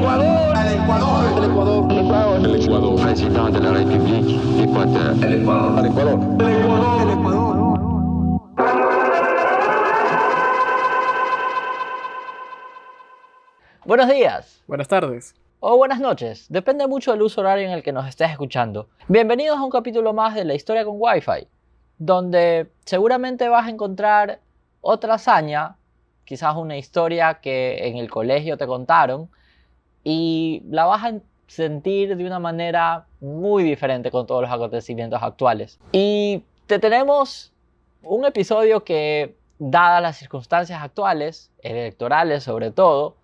Ecuador. El Ecuador. El Ecuador. El Ecuador. El Ecuador. Presidente de la República Ecuador. El Ecuador. El Ecuador. El Ecuador. El Ecuador. Buenos días. Buenas tardes. O buenas noches, depende mucho del uso horario en el que nos estés escuchando. Bienvenidos a un capítulo más de la historia con Wi-Fi, donde seguramente vas a encontrar otra hazaña, quizás una historia que en el colegio te contaron, y la vas a sentir de una manera muy diferente con todos los acontecimientos actuales. Y te tenemos un episodio que, dadas las circunstancias actuales, electorales sobre todo,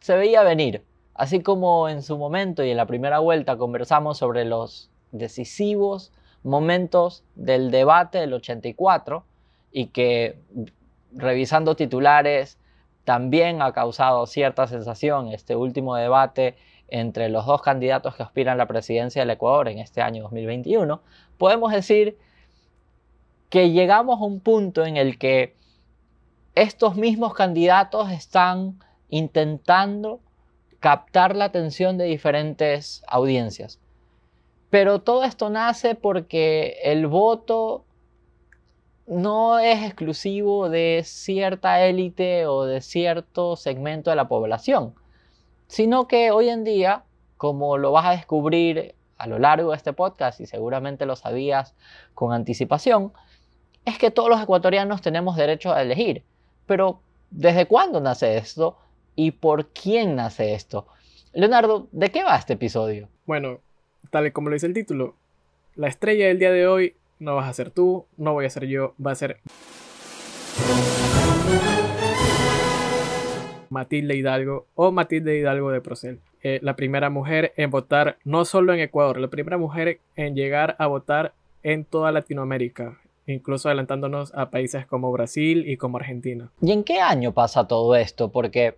se veía venir. Así como en su momento y en la primera vuelta conversamos sobre los decisivos momentos del debate del 84 y que revisando titulares también ha causado cierta sensación este último debate entre los dos candidatos que aspiran a la presidencia del Ecuador en este año 2021, podemos decir que llegamos a un punto en el que estos mismos candidatos están intentando captar la atención de diferentes audiencias. Pero todo esto nace porque el voto no es exclusivo de cierta élite o de cierto segmento de la población, sino que hoy en día, como lo vas a descubrir a lo largo de este podcast y seguramente lo sabías con anticipación, es que todos los ecuatorianos tenemos derecho a elegir. Pero, ¿desde cuándo nace esto? ¿Y por quién nace esto? Leonardo, ¿de qué va este episodio? Bueno, tal y como lo dice el título, la estrella del día de hoy no vas a ser tú, no voy a ser yo, va a ser Matilde Hidalgo o Matilde Hidalgo de Procel. Eh, la primera mujer en votar no solo en Ecuador, la primera mujer en llegar a votar en toda Latinoamérica, incluso adelantándonos a países como Brasil y como Argentina. ¿Y en qué año pasa todo esto? Porque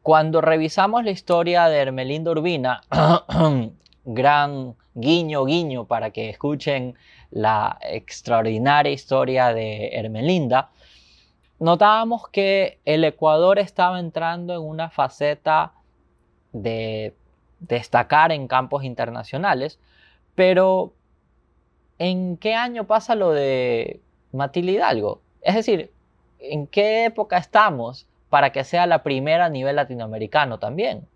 cuando revisamos la historia de Hermelinda Urbina, gran guiño, guiño para que escuchen la extraordinaria historia de Hermelinda, notábamos que el Ecuador estaba entrando en una faceta de destacar en campos internacionales, pero ¿en qué año pasa lo de Matilde Hidalgo? Es decir, ¿en qué época estamos para que sea la primera a nivel latinoamericano también?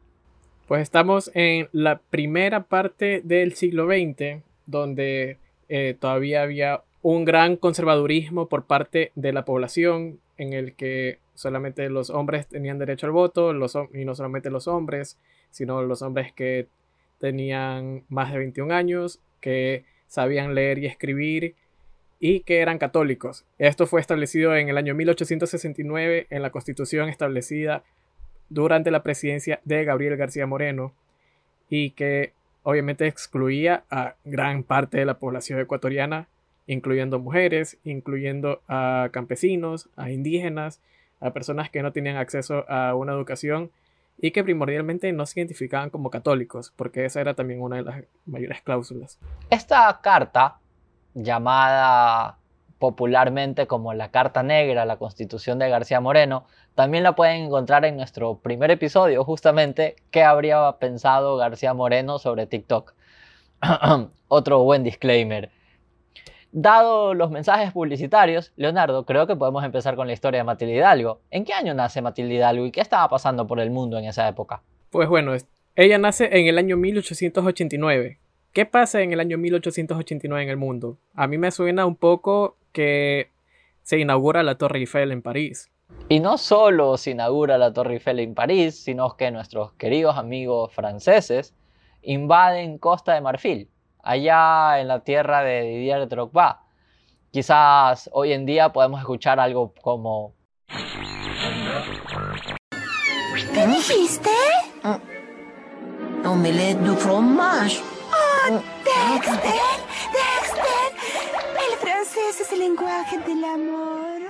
Pues estamos en la primera parte del siglo XX, donde eh, todavía había un gran conservadurismo por parte de la población, en el que solamente los hombres tenían derecho al voto, los, y no solamente los hombres, sino los hombres que tenían más de 21 años, que sabían leer y escribir y que eran católicos. Esto fue establecido en el año 1869 en la constitución establecida durante la presidencia de Gabriel García Moreno y que obviamente excluía a gran parte de la población ecuatoriana, incluyendo mujeres, incluyendo a campesinos, a indígenas, a personas que no tenían acceso a una educación y que primordialmente no se identificaban como católicos, porque esa era también una de las mayores cláusulas. Esta carta, llamada popularmente como la Carta Negra, la Constitución de García Moreno, también la pueden encontrar en nuestro primer episodio, justamente, qué habría pensado García Moreno sobre TikTok. Otro buen disclaimer. Dado los mensajes publicitarios, Leonardo, creo que podemos empezar con la historia de Matilde Hidalgo. ¿En qué año nace Matilde Hidalgo y qué estaba pasando por el mundo en esa época? Pues bueno, ella nace en el año 1889. ¿Qué pasa en el año 1889 en el mundo? A mí me suena un poco que se inaugura la Torre Eiffel en París. Y no solo se inaugura la Torre Eiffel en París, sino que nuestros queridos amigos franceses invaden Costa de Marfil, allá en la tierra de Didier Drogba. Quizás hoy en día podemos escuchar algo como... ¿Qué dijiste? Omelette de fromage. ¡Oh, Dexter! ¡Dexter! El francés es el lenguaje del amor.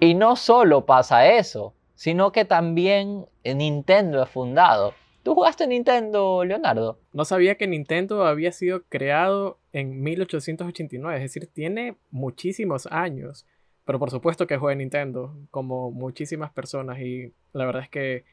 Y no solo pasa eso, sino que también Nintendo es fundado. ¿Tú jugaste Nintendo, Leonardo? No sabía que Nintendo había sido creado en 1889, es decir, tiene muchísimos años. Pero por supuesto que juega Nintendo, como muchísimas personas, y la verdad es que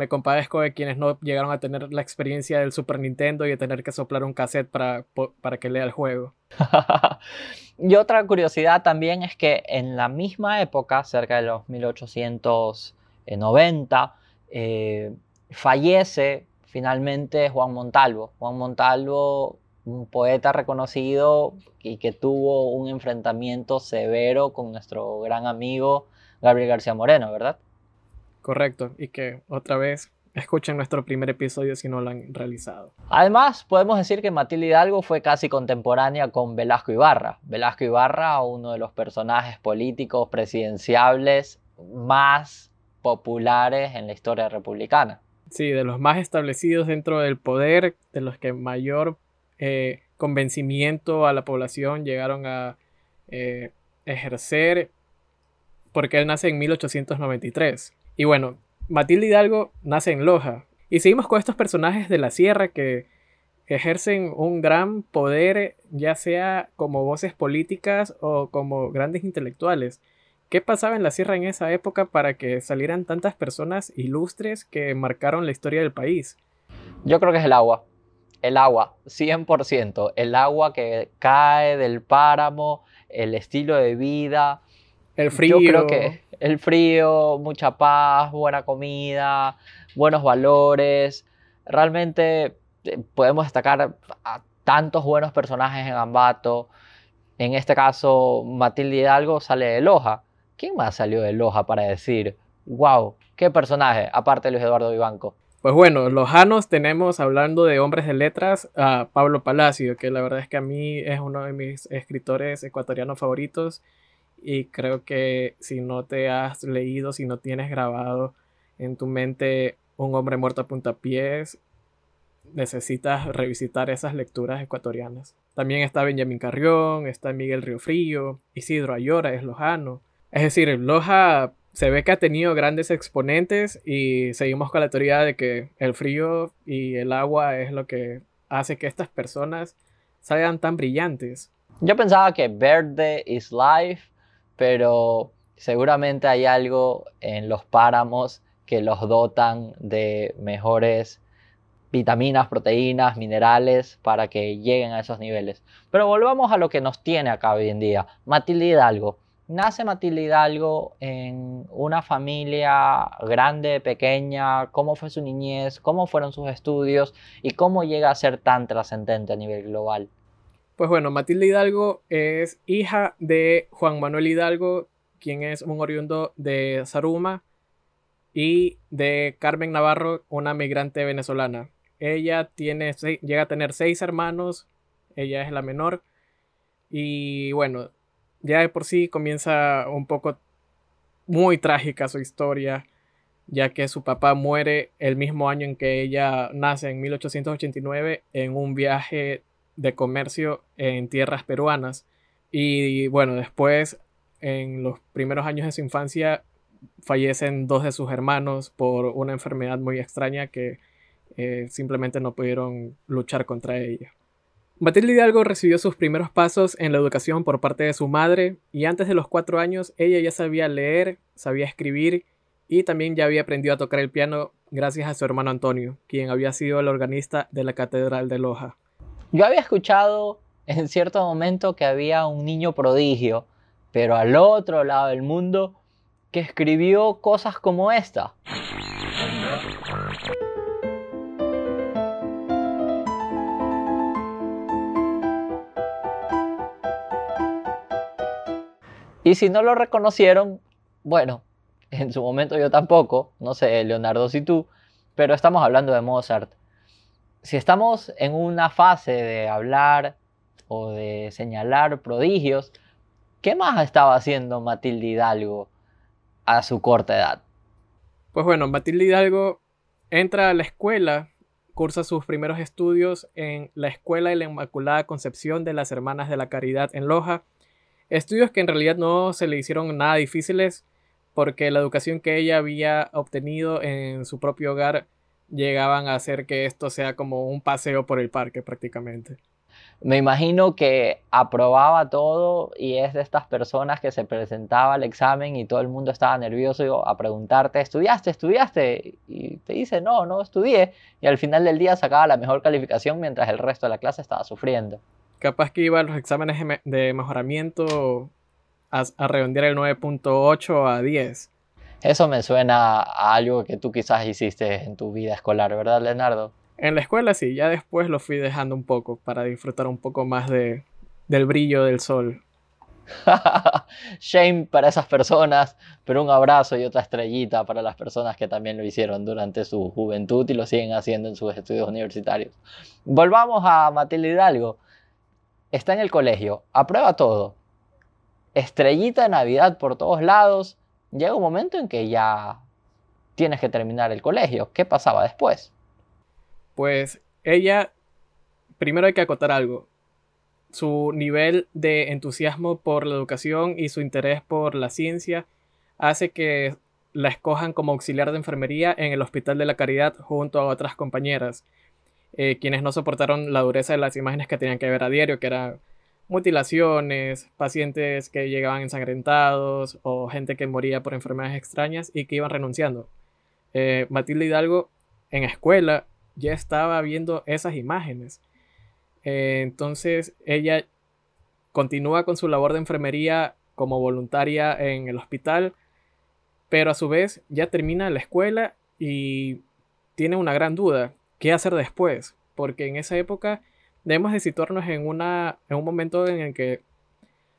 me compadezco de quienes no llegaron a tener la experiencia del Super Nintendo y de tener que soplar un cassette para, para que lea el juego. y otra curiosidad también es que en la misma época, cerca de los 1890, eh, fallece finalmente Juan Montalvo. Juan Montalvo, un poeta reconocido y que tuvo un enfrentamiento severo con nuestro gran amigo Gabriel García Moreno, ¿verdad? Correcto, y que otra vez escuchen nuestro primer episodio si no lo han realizado. Además, podemos decir que Matilde Hidalgo fue casi contemporánea con Velasco Ibarra. Velasco Ibarra, uno de los personajes políticos presidenciables más populares en la historia republicana. Sí, de los más establecidos dentro del poder, de los que mayor eh, convencimiento a la población llegaron a eh, ejercer, porque él nace en 1893. Y bueno, Matilde Hidalgo nace en Loja. Y seguimos con estos personajes de la sierra que ejercen un gran poder, ya sea como voces políticas o como grandes intelectuales. ¿Qué pasaba en la sierra en esa época para que salieran tantas personas ilustres que marcaron la historia del país? Yo creo que es el agua. El agua, 100%. El agua que cae del páramo, el estilo de vida. El frío. Yo creo que el frío, mucha paz, buena comida, buenos valores. Realmente eh, podemos destacar a tantos buenos personajes en Ambato. En este caso, Matilde Hidalgo sale de Loja. ¿Quién más salió de Loja para decir, wow, qué personaje, aparte de Luis Eduardo Vivanco? Pues bueno, lojanos tenemos, hablando de hombres de letras, a Pablo Palacio, que la verdad es que a mí es uno de mis escritores ecuatorianos favoritos y creo que si no te has leído, si no tienes grabado en tu mente Un hombre muerto a puntapiés, necesitas revisitar esas lecturas ecuatorianas. También está Benjamín Carrión, está Miguel Riofrío, Isidro Ayora es lojano. Es decir, Loja se ve que ha tenido grandes exponentes y seguimos con la teoría de que el frío y el agua es lo que hace que estas personas salgan tan brillantes. Yo pensaba que verde is life, pero seguramente hay algo en los páramos que los dotan de mejores vitaminas, proteínas, minerales para que lleguen a esos niveles. Pero volvamos a lo que nos tiene acá hoy en día. Matilde Hidalgo Nace Matilde Hidalgo en una familia grande, pequeña, cómo fue su niñez, cómo fueron sus estudios y cómo llega a ser tan trascendente a nivel global. Pues bueno, Matilde Hidalgo es hija de Juan Manuel Hidalgo, quien es un oriundo de Zaruma, y de Carmen Navarro, una migrante venezolana. Ella tiene, llega a tener seis hermanos, ella es la menor, y bueno, ya de por sí comienza un poco muy trágica su historia, ya que su papá muere el mismo año en que ella nace, en 1889, en un viaje de comercio en tierras peruanas. Y bueno, después, en los primeros años de su infancia, fallecen dos de sus hermanos por una enfermedad muy extraña que eh, simplemente no pudieron luchar contra ella. Matilde Hidalgo recibió sus primeros pasos en la educación por parte de su madre y antes de los cuatro años ella ya sabía leer, sabía escribir y también ya había aprendido a tocar el piano gracias a su hermano Antonio, quien había sido el organista de la Catedral de Loja. Yo había escuchado en cierto momento que había un niño prodigio, pero al otro lado del mundo, que escribió cosas como esta. Y si no lo reconocieron, bueno, en su momento yo tampoco, no sé, Leonardo, si tú, pero estamos hablando de Mozart. Si estamos en una fase de hablar o de señalar prodigios, ¿qué más estaba haciendo Matilde Hidalgo a su corta edad? Pues bueno, Matilde Hidalgo entra a la escuela, cursa sus primeros estudios en la Escuela de la Inmaculada Concepción de las Hermanas de la Caridad en Loja, Estudios que en realidad no se le hicieron nada difíciles porque la educación que ella había obtenido en su propio hogar llegaban a hacer que esto sea como un paseo por el parque prácticamente. Me imagino que aprobaba todo y es de estas personas que se presentaba al examen y todo el mundo estaba nervioso a preguntarte, ¿estudiaste? ¿Estudiaste? Y te dice, no, no estudié. Y al final del día sacaba la mejor calificación mientras el resto de la clase estaba sufriendo. Capaz que iba a los exámenes de mejoramiento a, a redondear el 9.8 a 10. Eso me suena a algo que tú quizás hiciste en tu vida escolar, ¿verdad, Leonardo? En la escuela sí, ya después lo fui dejando un poco para disfrutar un poco más de, del brillo del sol. Shame para esas personas, pero un abrazo y otra estrellita para las personas que también lo hicieron durante su juventud y lo siguen haciendo en sus estudios universitarios. Volvamos a Matilde Hidalgo. Está en el colegio, aprueba todo. Estrellita de Navidad por todos lados. Llega un momento en que ya tienes que terminar el colegio. ¿Qué pasaba después? Pues ella, primero hay que acotar algo. Su nivel de entusiasmo por la educación y su interés por la ciencia hace que la escojan como auxiliar de enfermería en el Hospital de la Caridad junto a otras compañeras, eh, quienes no soportaron la dureza de las imágenes que tenían que ver a diario, que eran mutilaciones, pacientes que llegaban ensangrentados o gente que moría por enfermedades extrañas y que iban renunciando. Eh, Matilde Hidalgo en escuela ya estaba viendo esas imágenes. Eh, entonces ella continúa con su labor de enfermería como voluntaria en el hospital, pero a su vez ya termina la escuela y tiene una gran duda, ¿qué hacer después? Porque en esa época debemos de situarnos en, una, en un momento en el que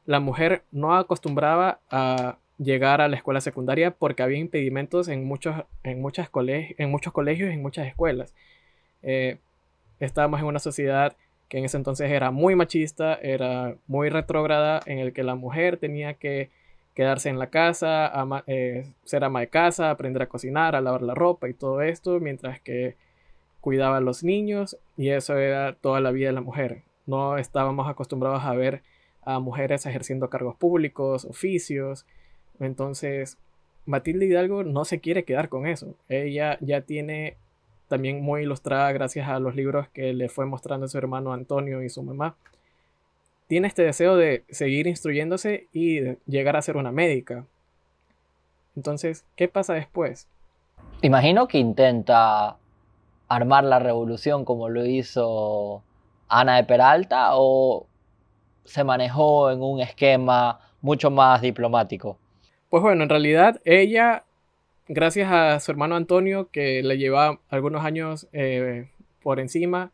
la mujer no acostumbraba a llegar a la escuela secundaria porque había impedimentos en muchos, en muchas en muchos colegios y en muchas escuelas. Eh, estábamos en una sociedad que en ese entonces era muy machista, era muy retrógrada, en el que la mujer tenía que quedarse en la casa, eh, ser ama de casa, aprender a cocinar, a lavar la ropa y todo esto, mientras que cuidaba a los niños y eso era toda la vida de la mujer. No estábamos acostumbrados a ver a mujeres ejerciendo cargos públicos, oficios. Entonces, Matilde Hidalgo no se quiere quedar con eso. Ella ya tiene también muy ilustrada gracias a los libros que le fue mostrando su hermano Antonio y su mamá. Tiene este deseo de seguir instruyéndose y llegar a ser una médica. Entonces, ¿qué pasa después? Imagino que intenta armar la revolución como lo hizo Ana de Peralta o se manejó en un esquema mucho más diplomático? Pues bueno, en realidad ella gracias a su hermano Antonio, que le lleva algunos años eh, por encima,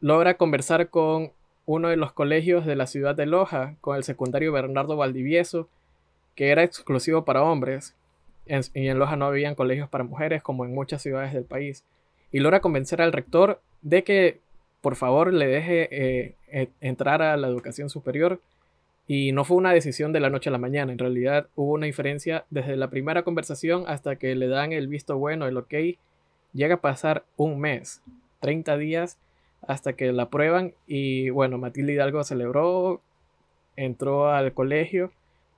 logra conversar con uno de los colegios de la ciudad de Loja, con el secundario Bernardo Valdivieso, que era exclusivo para hombres, y en Loja no habían colegios para mujeres como en muchas ciudades del país, y logra convencer al rector de que por favor le deje eh, eh, entrar a la educación superior y no fue una decisión de la noche a la mañana, en realidad hubo una diferencia desde la primera conversación hasta que le dan el visto bueno, el ok, llega a pasar un mes, 30 días hasta que la aprueban y bueno, Matilde Hidalgo celebró, entró al colegio,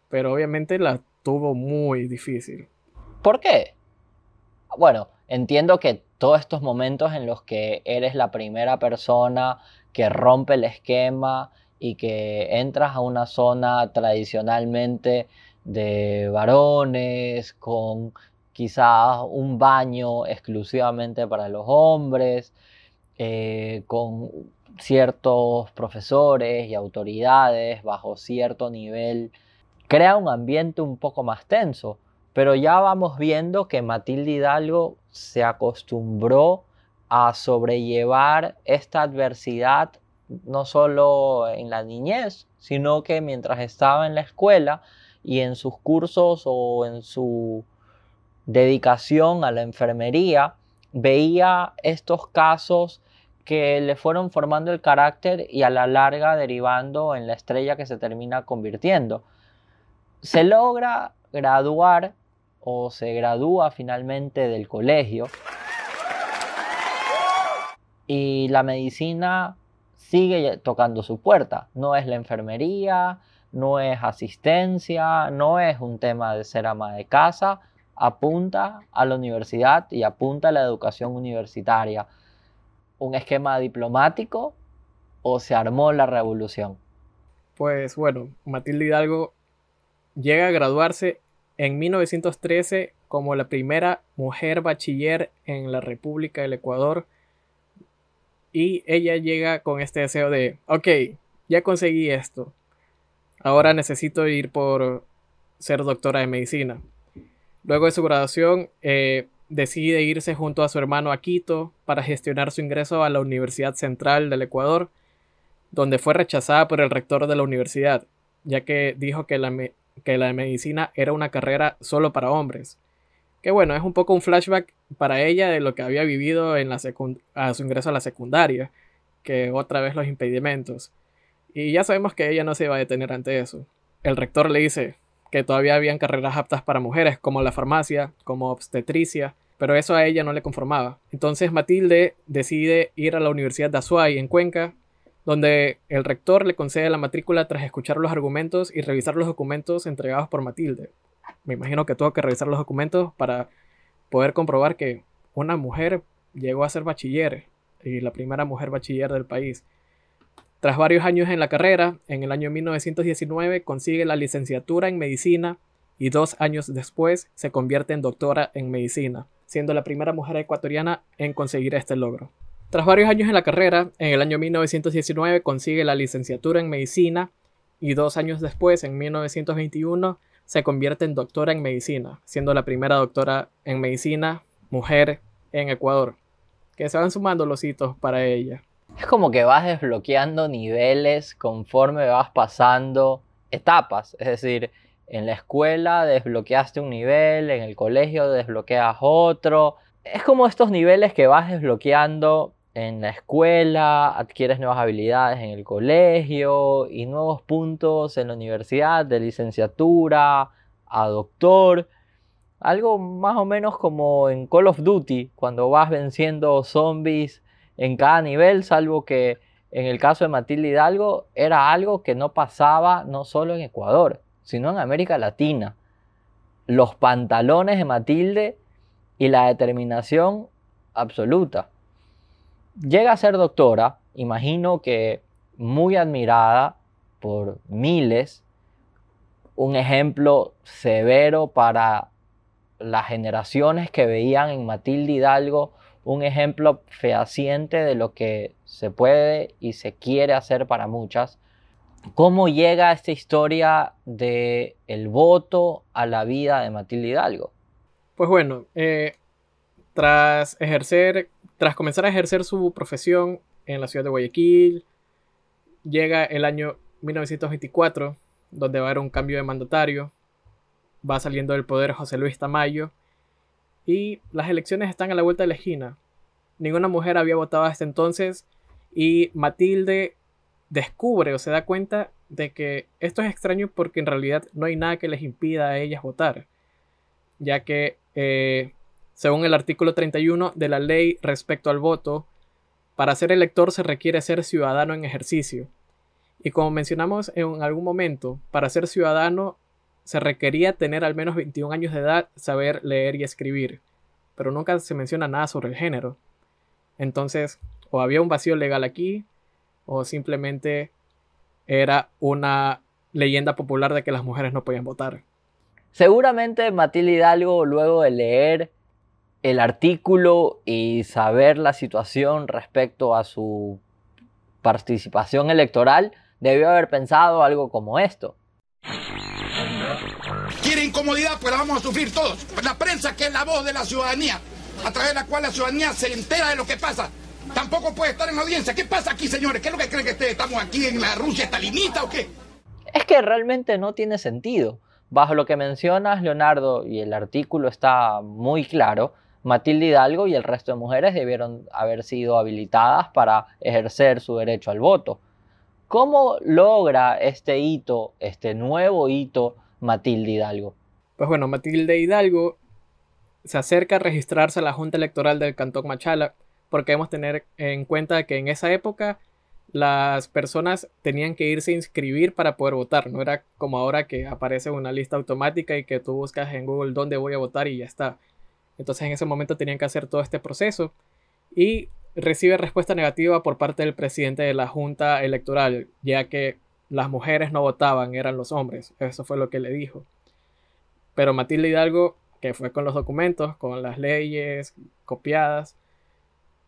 pero obviamente la tuvo muy difícil. ¿Por qué? Bueno, entiendo que todos estos momentos en los que eres la primera persona que rompe el esquema y que entras a una zona tradicionalmente de varones, con quizás un baño exclusivamente para los hombres, eh, con ciertos profesores y autoridades bajo cierto nivel, crea un ambiente un poco más tenso. Pero ya vamos viendo que Matilde Hidalgo se acostumbró a sobrellevar esta adversidad no solo en la niñez, sino que mientras estaba en la escuela y en sus cursos o en su dedicación a la enfermería, veía estos casos que le fueron formando el carácter y a la larga derivando en la estrella que se termina convirtiendo. Se logra graduar o se gradúa finalmente del colegio y la medicina sigue tocando su puerta. No es la enfermería, no es asistencia, no es un tema de ser ama de casa, apunta a la universidad y apunta a la educación universitaria. Un esquema diplomático o se armó la revolución? Pues bueno, Matilde Hidalgo llega a graduarse en 1913 como la primera mujer bachiller en la República del Ecuador. Y ella llega con este deseo de, ok, ya conseguí esto. Ahora necesito ir por ser doctora de medicina. Luego de su graduación, eh, decide irse junto a su hermano a Quito para gestionar su ingreso a la Universidad Central del Ecuador, donde fue rechazada por el rector de la universidad, ya que dijo que la, que la medicina era una carrera solo para hombres. Que bueno, es un poco un flashback para ella de lo que había vivido en la a su ingreso a la secundaria, que otra vez los impedimentos. Y ya sabemos que ella no se iba a detener ante eso. El rector le dice que todavía habían carreras aptas para mujeres, como la farmacia, como obstetricia, pero eso a ella no le conformaba. Entonces Matilde decide ir a la Universidad de Azuay, en Cuenca, donde el rector le concede la matrícula tras escuchar los argumentos y revisar los documentos entregados por Matilde. Me imagino que tuvo que revisar los documentos para poder comprobar que una mujer llegó a ser bachiller y la primera mujer bachiller del país. Tras varios años en la carrera, en el año 1919 consigue la licenciatura en medicina y dos años después se convierte en doctora en medicina, siendo la primera mujer ecuatoriana en conseguir este logro. Tras varios años en la carrera, en el año 1919 consigue la licenciatura en medicina y dos años después, en 1921, se convierte en doctora en medicina, siendo la primera doctora en medicina mujer en Ecuador. Que se van sumando los hitos para ella. Es como que vas desbloqueando niveles conforme vas pasando etapas. Es decir, en la escuela desbloqueaste un nivel, en el colegio desbloqueas otro. Es como estos niveles que vas desbloqueando en la escuela, adquieres nuevas habilidades en el colegio y nuevos puntos en la universidad, de licenciatura a doctor. Algo más o menos como en Call of Duty, cuando vas venciendo zombies en cada nivel, salvo que en el caso de Matilde Hidalgo era algo que no pasaba no solo en Ecuador, sino en América Latina. Los pantalones de Matilde y la determinación absoluta. Llega a ser doctora, imagino que muy admirada por miles, un ejemplo severo para las generaciones que veían en Matilde Hidalgo un ejemplo fehaciente de lo que se puede y se quiere hacer para muchas. ¿Cómo llega esta historia de el voto a la vida de Matilde Hidalgo? Pues bueno, eh, tras ejercer, tras comenzar a ejercer su profesión en la ciudad de Guayaquil, llega el año 1924, donde va a haber un cambio de mandatario, va saliendo del poder José Luis Tamayo, y las elecciones están a la vuelta de la esquina. Ninguna mujer había votado hasta entonces y Matilde descubre o se da cuenta de que esto es extraño porque en realidad no hay nada que les impida a ellas votar, ya que eh, según el artículo 31 de la ley respecto al voto, para ser elector se requiere ser ciudadano en ejercicio. Y como mencionamos en algún momento, para ser ciudadano se requería tener al menos 21 años de edad, saber leer y escribir, pero nunca se menciona nada sobre el género. Entonces, o había un vacío legal aquí, o simplemente era una leyenda popular de que las mujeres no podían votar. Seguramente Matilde Hidalgo, luego de leer el artículo y saber la situación respecto a su participación electoral, debió haber pensado algo como esto quiere incomodidad, pues la vamos a sufrir todos. La prensa, que es la voz de la ciudadanía, a través de la cual la ciudadanía se entera de lo que pasa. Tampoco puede estar en la audiencia. ¿Qué pasa aquí, señores? ¿Qué es lo que creen que estamos aquí en la Rusia estalinita o qué? Es que realmente no tiene sentido. Bajo lo que mencionas, Leonardo, y el artículo está muy claro, Matilde Hidalgo y el resto de mujeres debieron haber sido habilitadas para ejercer su derecho al voto. ¿Cómo logra este hito, este nuevo hito, Matilde Hidalgo? Pues bueno, Matilde Hidalgo se acerca a registrarse a la Junta Electoral del Cantón Machala porque debemos tener en cuenta que en esa época las personas tenían que irse a inscribir para poder votar, no era como ahora que aparece una lista automática y que tú buscas en Google dónde voy a votar y ya está. Entonces en ese momento tenían que hacer todo este proceso y recibe respuesta negativa por parte del presidente de la Junta Electoral, ya que las mujeres no votaban, eran los hombres. Eso fue lo que le dijo. Pero Matilde Hidalgo, que fue con los documentos, con las leyes copiadas,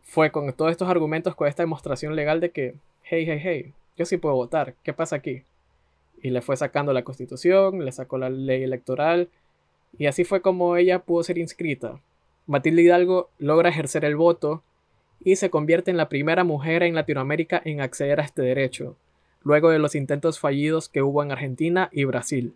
fue con todos estos argumentos, con esta demostración legal de que, hey, hey, hey, yo sí puedo votar, ¿qué pasa aquí? Y le fue sacando la constitución, le sacó la ley electoral, y así fue como ella pudo ser inscrita. Matilde Hidalgo logra ejercer el voto y se convierte en la primera mujer en Latinoamérica en acceder a este derecho, luego de los intentos fallidos que hubo en Argentina y Brasil.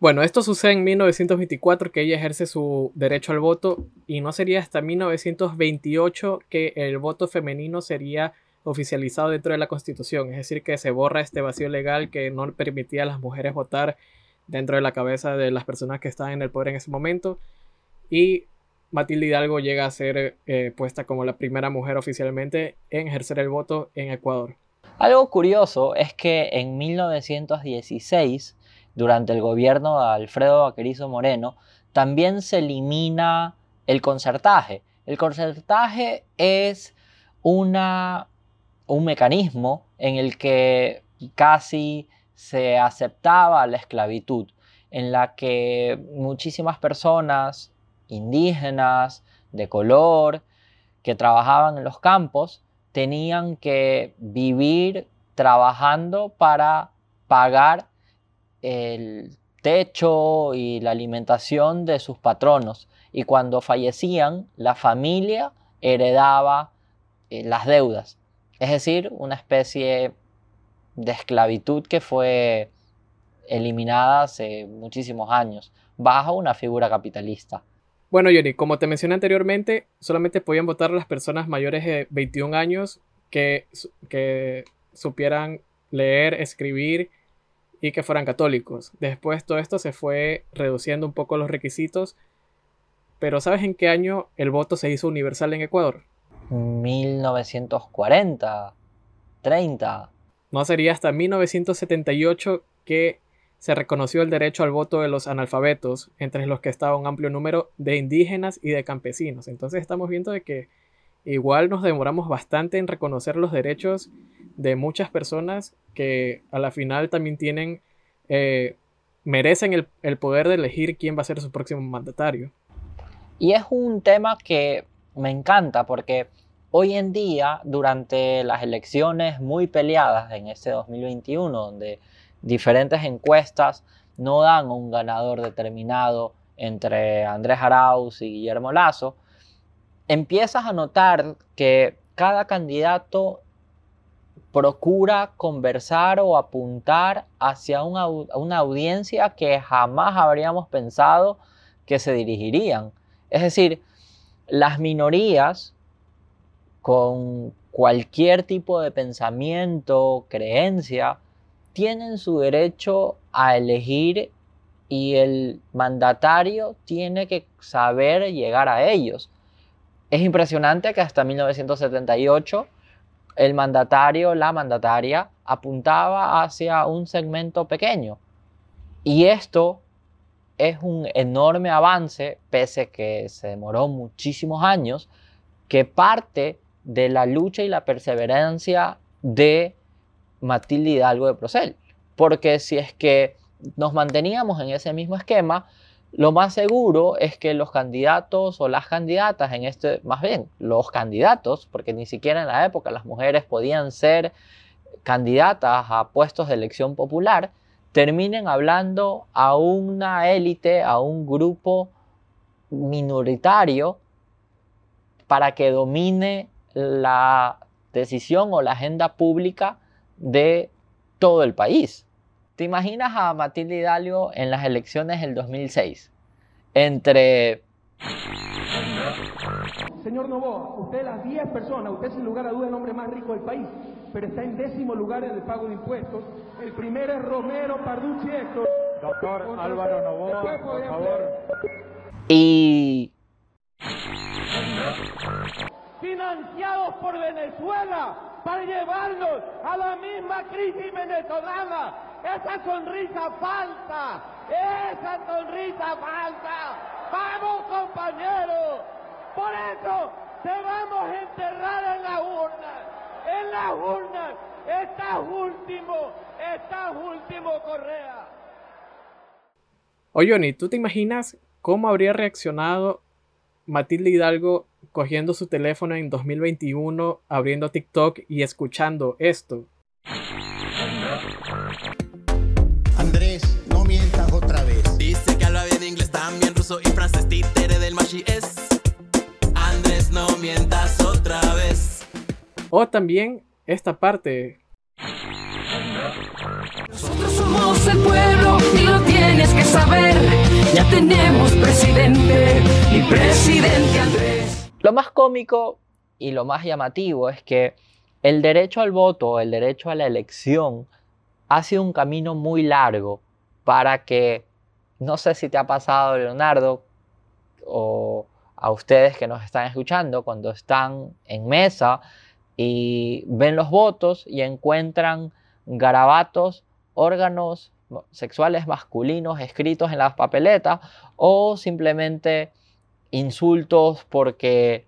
Bueno, esto sucede en 1924 que ella ejerce su derecho al voto y no sería hasta 1928 que el voto femenino sería oficializado dentro de la Constitución, es decir, que se borra este vacío legal que no permitía a las mujeres votar dentro de la cabeza de las personas que estaban en el poder en ese momento y Matilde Hidalgo llega a ser eh, puesta como la primera mujer oficialmente en ejercer el voto en Ecuador. Algo curioso es que en 1916, durante el gobierno de Alfredo Vaquerizo Moreno, también se elimina el concertaje. El concertaje es una, un mecanismo en el que casi se aceptaba la esclavitud, en la que muchísimas personas indígenas, de color, que trabajaban en los campos, tenían que vivir trabajando para pagar el techo y la alimentación de sus patronos. Y cuando fallecían, la familia heredaba eh, las deudas. Es decir, una especie de esclavitud que fue eliminada hace muchísimos años bajo una figura capitalista. Bueno, Johnny, como te mencioné anteriormente, solamente podían votar las personas mayores de 21 años que, que supieran leer, escribir y que fueran católicos. Después todo esto se fue reduciendo un poco los requisitos. Pero ¿sabes en qué año el voto se hizo universal en Ecuador? 1940, 30. No sería hasta 1978 que se reconoció el derecho al voto de los analfabetos, entre los que estaba un amplio número de indígenas y de campesinos. Entonces estamos viendo de que igual nos demoramos bastante en reconocer los derechos de muchas personas que a la final también tienen, eh, merecen el, el poder de elegir quién va a ser su próximo mandatario. Y es un tema que me encanta porque hoy en día, durante las elecciones muy peleadas en este 2021, donde diferentes encuestas no dan un ganador determinado entre Andrés Arauz y Guillermo Lazo, empiezas a notar que cada candidato procura conversar o apuntar hacia una, audiencia que jamás habríamos pensado que se dirigirían. Es decir, las minorías con cualquier tipo de pensamiento, creencia, tienen su derecho a elegir y el mandatario tiene que saber llegar a ellos. Es impresionante que hasta 1978 el mandatario, la mandataria, apuntaba hacia un segmento pequeño. Y esto es un enorme avance, pese que se demoró muchísimos años, que parte de la lucha y la perseverancia de Matilde Hidalgo de Procel. Porque si es que nos manteníamos en ese mismo esquema, lo más seguro es que los candidatos o las candidatas en este, más bien, los candidatos, porque ni siquiera en la época las mujeres podían ser candidatas a puestos de elección popular, terminen hablando a una élite, a un grupo minoritario para que domine la decisión o la agenda pública de todo el país. ¿Te imaginas a Matilde Hidalgo en las elecciones del 2006? Entre... Señor Novoa, usted de las 10 personas, usted sin lugar a dudas es el hombre más rico del país, pero está en décimo lugar en el pago de impuestos. El primero es Romero Parducci Héctor. Doctor Álvaro Novoa, por favor. Y... por Venezuela, para llevarlos a la misma crisis venezolana. Esa sonrisa falta, esa sonrisa falta. Vamos compañeros, por eso te vamos a enterrar en la las urnas. Estás último, estás último, Correa. Johnny, ¿tú te imaginas cómo habría reaccionado Matilde Hidalgo cogiendo su teléfono en 2021, abriendo TikTok y escuchando esto? Andrés, no mientas otra vez. Dice que habla bien inglés, también ruso y francés, títere del machi es. Andrés, no mientas otra vez. O también esta parte. Nosotros somos el pueblo y lo tienes que saber. Ya tenemos presidente, mi presidente. Lo más cómico y lo más llamativo es que el derecho al voto, el derecho a la elección, ha sido un camino muy largo para que, no sé si te ha pasado, Leonardo, o a ustedes que nos están escuchando, cuando están en mesa y ven los votos y encuentran garabatos, órganos sexuales masculinos escritos en las papeletas o simplemente insultos porque,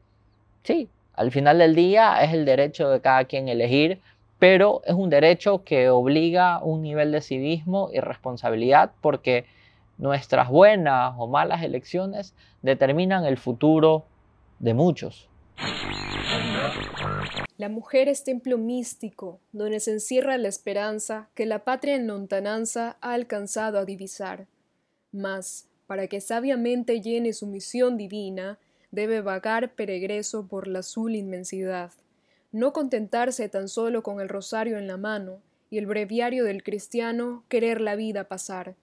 sí, al final del día es el derecho de cada quien elegir, pero es un derecho que obliga un nivel de civismo y responsabilidad porque nuestras buenas o malas elecciones determinan el futuro de muchos. La mujer es templo místico, donde se encierra la esperanza que la patria en lontananza ha alcanzado a divisar. Mas, para que sabiamente llene su misión divina, debe vagar peregreso por la azul inmensidad, no contentarse tan solo con el rosario en la mano y el breviario del cristiano querer la vida pasar.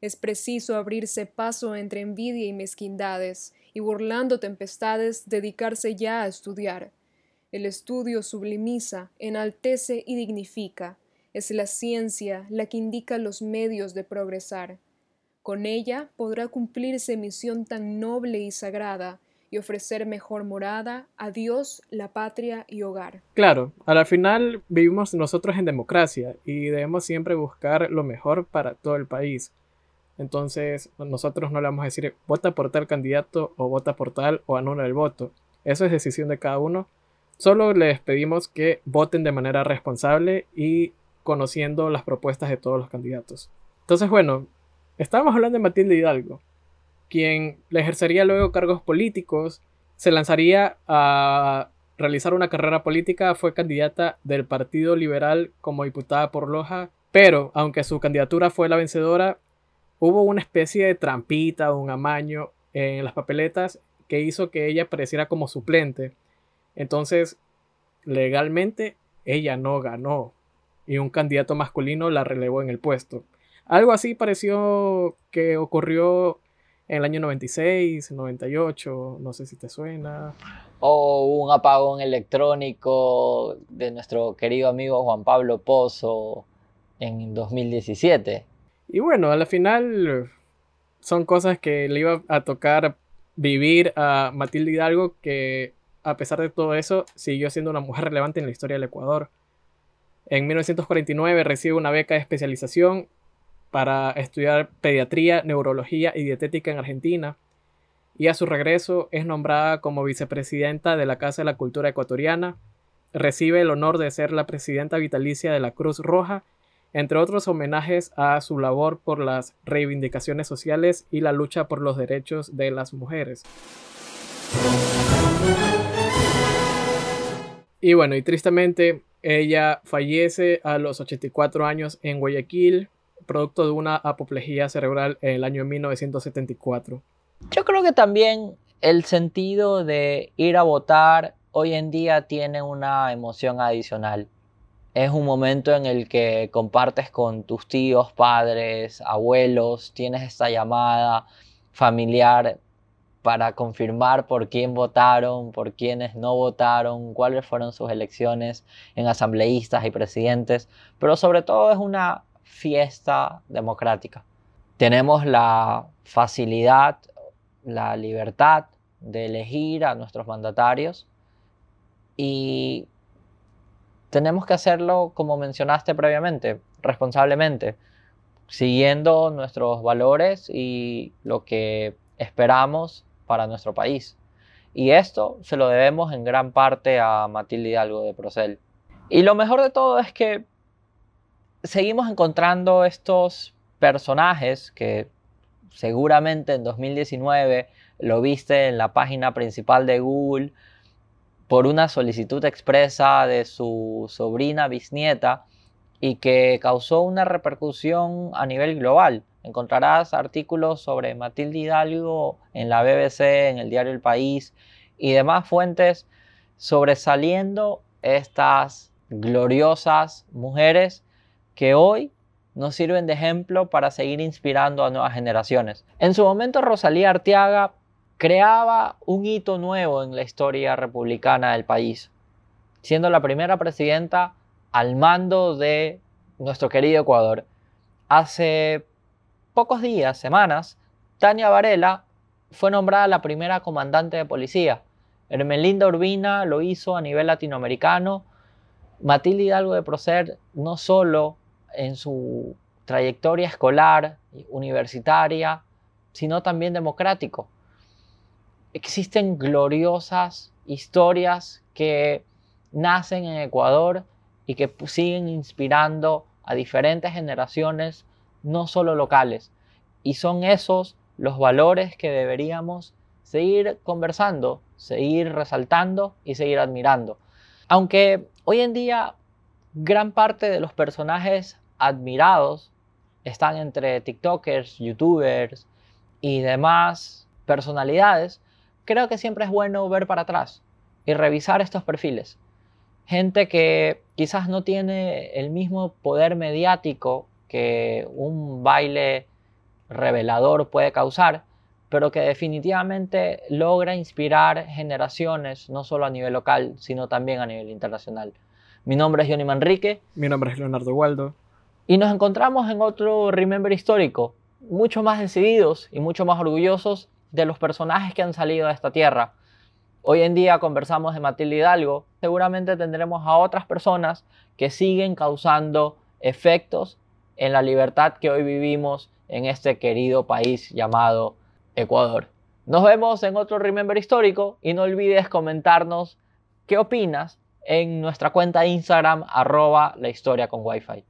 Es preciso abrirse paso entre envidia y mezquindades, y burlando tempestades dedicarse ya a estudiar. El estudio sublimiza, enaltece y dignifica. Es la ciencia la que indica los medios de progresar. Con ella podrá cumplirse misión tan noble y sagrada, y ofrecer mejor morada a Dios, la patria y hogar. Claro, a la final vivimos nosotros en democracia y debemos siempre buscar lo mejor para todo el país. Entonces, nosotros no le vamos a decir vota por tal candidato o vota por tal o anula el voto. Eso es decisión de cada uno. Solo les pedimos que voten de manera responsable y conociendo las propuestas de todos los candidatos. Entonces, bueno, estábamos hablando de Matilde Hidalgo, quien le ejercería luego cargos políticos, se lanzaría a realizar una carrera política, fue candidata del Partido Liberal como diputada por Loja, pero aunque su candidatura fue la vencedora, hubo una especie de trampita, un amaño en las papeletas que hizo que ella apareciera como suplente. Entonces, legalmente, ella no ganó y un candidato masculino la relevó en el puesto. Algo así pareció que ocurrió en el año 96, 98, no sé si te suena. O un apagón electrónico de nuestro querido amigo Juan Pablo Pozo en 2017. Y bueno, a la final son cosas que le iba a tocar vivir a Matilde Hidalgo, que a pesar de todo eso siguió siendo una mujer relevante en la historia del Ecuador. En 1949 recibe una beca de especialización para estudiar pediatría, neurología y dietética en Argentina. Y a su regreso es nombrada como vicepresidenta de la Casa de la Cultura Ecuatoriana. Recibe el honor de ser la presidenta vitalicia de la Cruz Roja entre otros homenajes a su labor por las reivindicaciones sociales y la lucha por los derechos de las mujeres. Y bueno, y tristemente ella fallece a los 84 años en Guayaquil, producto de una apoplejía cerebral en el año 1974. Yo creo que también el sentido de ir a votar hoy en día tiene una emoción adicional es un momento en el que compartes con tus tíos, padres, abuelos, tienes esta llamada familiar para confirmar por quién votaron, por quiénes no votaron, cuáles fueron sus elecciones en asambleístas y presidentes, pero sobre todo es una fiesta democrática. Tenemos la facilidad, la libertad de elegir a nuestros mandatarios y tenemos que hacerlo, como mencionaste previamente, responsablemente, siguiendo nuestros valores y lo que esperamos para nuestro país. Y esto se lo debemos en gran parte a Matilde Hidalgo de Procel. Y lo mejor de todo es que seguimos encontrando estos personajes que seguramente en 2019 lo viste en la página principal de Google por una solicitud expresa de su sobrina bisnieta y que causó una repercusión a nivel global. Encontrarás artículos sobre Matilde Hidalgo en la BBC, en el diario El País y demás fuentes sobresaliendo estas gloriosas mujeres que hoy nos sirven de ejemplo para seguir inspirando a nuevas generaciones. En su momento Rosalía Arteaga creaba un hito nuevo en la historia republicana del país, siendo la primera presidenta al mando de nuestro querido Ecuador. Hace pocos días, semanas, Tania Varela fue nombrada la primera comandante de policía. Hermelinda Urbina lo hizo a nivel latinoamericano. Matilde Hidalgo de Procer no solo en su trayectoria escolar, universitaria, sino también democrático existen gloriosas historias que nacen en Ecuador y que siguen inspirando a diferentes generaciones, no solo locales. Y son esos los valores que deberíamos seguir conversando, seguir resaltando y seguir admirando. Aunque hoy en día gran parte de los personajes admirados están entre TikTokers, YouTubers y demás personalidades, creo que siempre es bueno ver para atrás y revisar estos perfiles. Gente que quizás no tiene el mismo poder mediático que un baile revelador puede causar, pero que definitivamente logra inspirar generaciones, no solo a nivel local, sino también a nivel internacional. Mi nombre es Johnny Manrique. Mi nombre es Leonardo Waldo. Y nos encontramos en otro Remember histórico, mucho más decididos y mucho más orgullosos de los personajes que han salido de esta tierra. Hoy en día conversamos de Matilde Hidalgo, seguramente tendremos a otras personas que siguen causando efectos en la libertad que hoy vivimos en este querido país llamado Ecuador. Nos vemos en otro Remember histórico y no olvides comentarnos qué opinas en nuestra cuenta de Instagram arroba la historia con wifi.